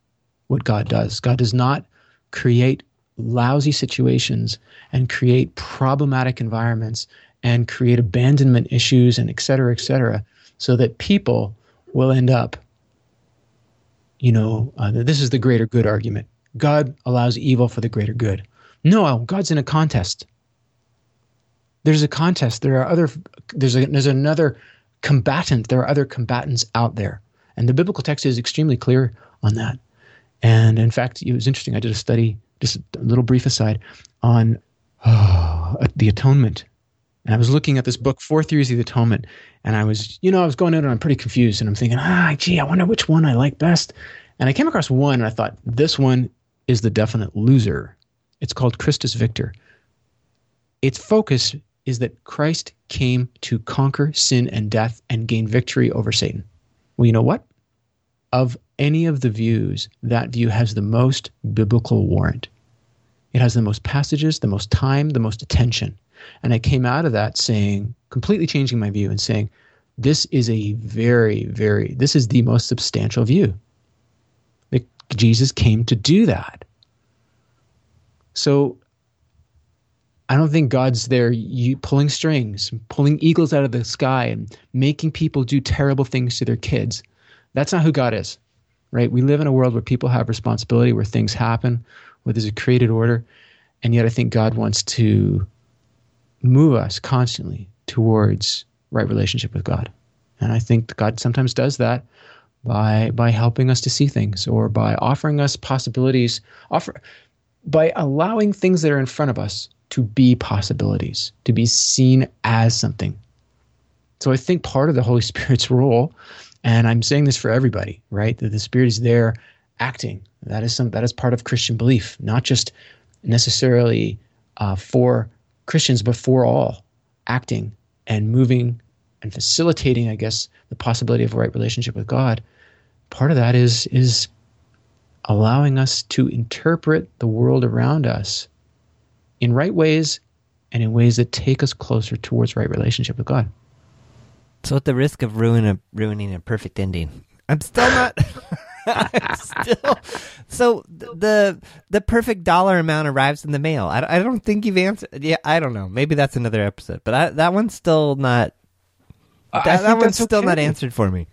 what god does. God does not create lousy situations and create problematic environments and create abandonment issues and et cetera et cetera so that people will end up you know uh, this is the greater good argument God allows evil for the greater good. No, God's in a contest. There's a contest. There are other. There's a, there's another combatant. There are other combatants out there, and the biblical text is extremely clear on that. And in fact, it was interesting. I did a study, just a little brief aside, on oh, the atonement. And I was looking at this book, Four Theories of the Atonement, and I was, you know, I was going in and I'm pretty confused, and I'm thinking, ah, gee, I wonder which one I like best. And I came across one, and I thought this one is the definite loser. It's called Christus Victor. Its focus is that Christ came to conquer sin and death and gain victory over Satan. Well, you know what? Of any of the views, that view has the most biblical warrant. It has the most passages, the most time, the most attention. And I came out of that saying, completely changing my view and saying, this is a very, very, this is the most substantial view. Jesus came to do that. So I don't think God's there you, pulling strings, pulling eagles out of the sky, and making people do terrible things to their kids. That's not who God is, right? We live in a world where people have responsibility, where things happen, where there's a created order. And yet I think God wants to move us constantly towards right relationship with God. And I think God sometimes does that by by helping us to see things or by offering us possibilities offer by allowing things that are in front of us to be possibilities to be seen as something. So i think part of the holy spirit's role and i'm saying this for everybody right that the spirit is there acting. That is some that is part of christian belief not just necessarily uh, for christians but for all acting and moving and facilitating, I guess, the possibility of a right relationship with God, part of that is is allowing us to interpret the world around us in right ways and in ways that take us closer towards right relationship with God. So, at the risk of ruin a, ruining a perfect ending, I'm still not. I'm still so the the perfect dollar amount arrives in the mail. I, I don't think you've answered. Yeah, I don't know. Maybe that's another episode. But I, that one's still not. That, that one's still okay. not answered for me.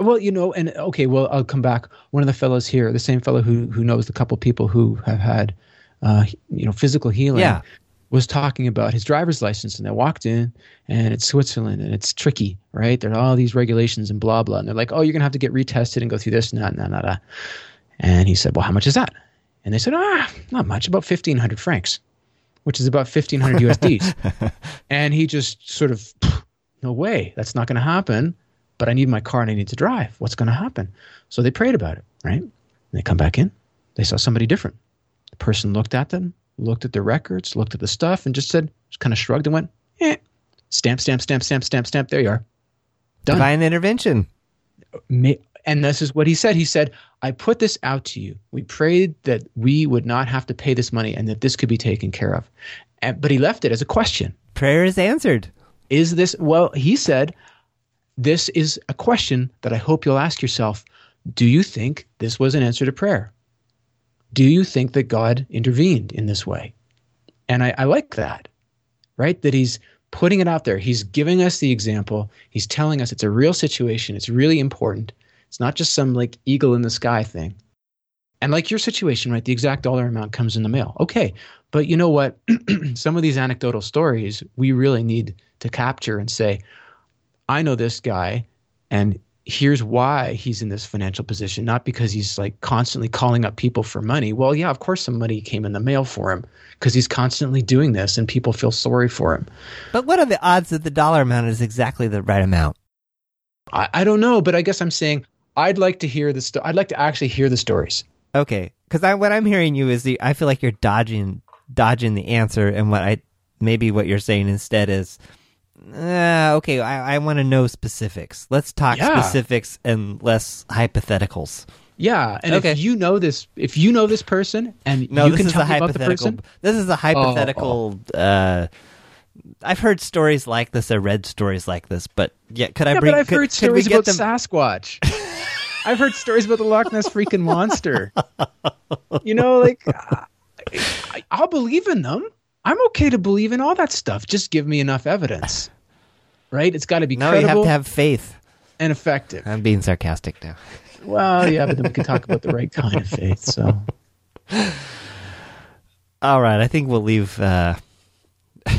Well, you know, and okay, well, I'll come back. One of the fellows here, the same fellow who who knows the couple people who have had, uh, you know, physical healing. Yeah was talking about his driver's license and they walked in and it's Switzerland and it's tricky, right? There are all these regulations and blah, blah. And they're like, oh, you're going to have to get retested and go through this and that and that and that. And he said, well, how much is that? And they said, ah, not much, about 1,500 francs, which is about 1,500 USDs. and he just sort of, no way, that's not going to happen. But I need my car and I need to drive. What's going to happen? So they prayed about it, right? And they come back in. They saw somebody different. The person looked at them, looked at the records, looked at the stuff, and just said, just kind of shrugged and went, eh, stamp, stamp, stamp, stamp, stamp, stamp. There you are. Done. Divine intervention. And this is what he said. He said, I put this out to you. We prayed that we would not have to pay this money and that this could be taken care of. And, but he left it as a question. Prayer is answered. Is this, well, he said, this is a question that I hope you'll ask yourself. Do you think this was an answer to prayer? do you think that God intervened in this way? And I, I like that, right? That he's putting it out there. He's giving us the example. He's telling us it's a real situation. It's really important. It's not just some like eagle in the sky thing. And like your situation, right? The exact dollar amount comes in the mail. Okay. But you know what? some of these anecdotal stories we really need to capture and say, I know this guy and here's why he's in this financial position not because he's like constantly calling up people for money. Well yeah of course some money came in the mail for him because he's constantly doing this and people feel sorry for him. But what are the odds that the dollar amount is exactly the right amount? I, I don't know but i guess i'm saying i'd like to hear the sto- i'd like to actually hear the stories. Okay because I, what i'm hearing you is the i feel like you're dodging dodging the answer and what i maybe what you're saying instead is uh, okay, I, I want to know specifics. Let's talk yeah. specifics and less hypotheticals. Yeah, and okay. if you know this, if you know this person, and no, you can tell me about the person, this is a hypothetical. Oh, oh. Uh, I've heard stories like this. I read stories like this, but yeah, could I yeah, bring? But I've could, heard stories about them? Sasquatch. I've heard stories about the Loch Ness freaking monster. You know, like I, I'll believe in them. I'm okay to believe in all that stuff. Just give me enough evidence. Right? It's got to be no, credible. you have to have faith. And effective. I'm being sarcastic now. Well, yeah, but then we can talk about the right kind of faith. So, all right, I think we'll leave. Uh...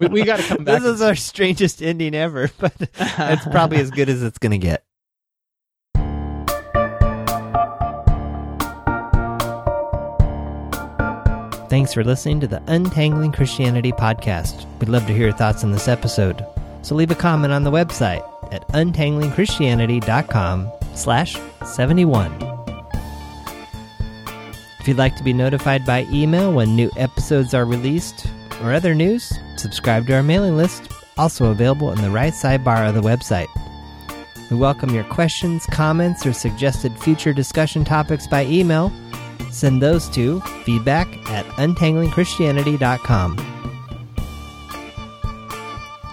we, we got to come back. This is our strangest ending ever, but it's probably as good as it's going to get. Thanks for listening to the Untangling Christianity podcast. We'd love to hear your thoughts on this episode. So leave a comment on the website at untanglingchristianity.com slash 71. If you'd like to be notified by email when new episodes are released or other news, subscribe to our mailing list, also available in the right sidebar of the website. We welcome your questions, comments, or suggested future discussion topics by email Send those to feedback at untanglingchristianity.com.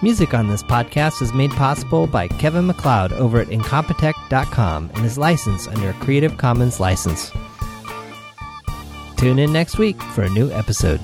Music on this podcast is made possible by Kevin MacLeod over at Incompetech.com and is licensed under a Creative Commons license. Tune in next week for a new episode.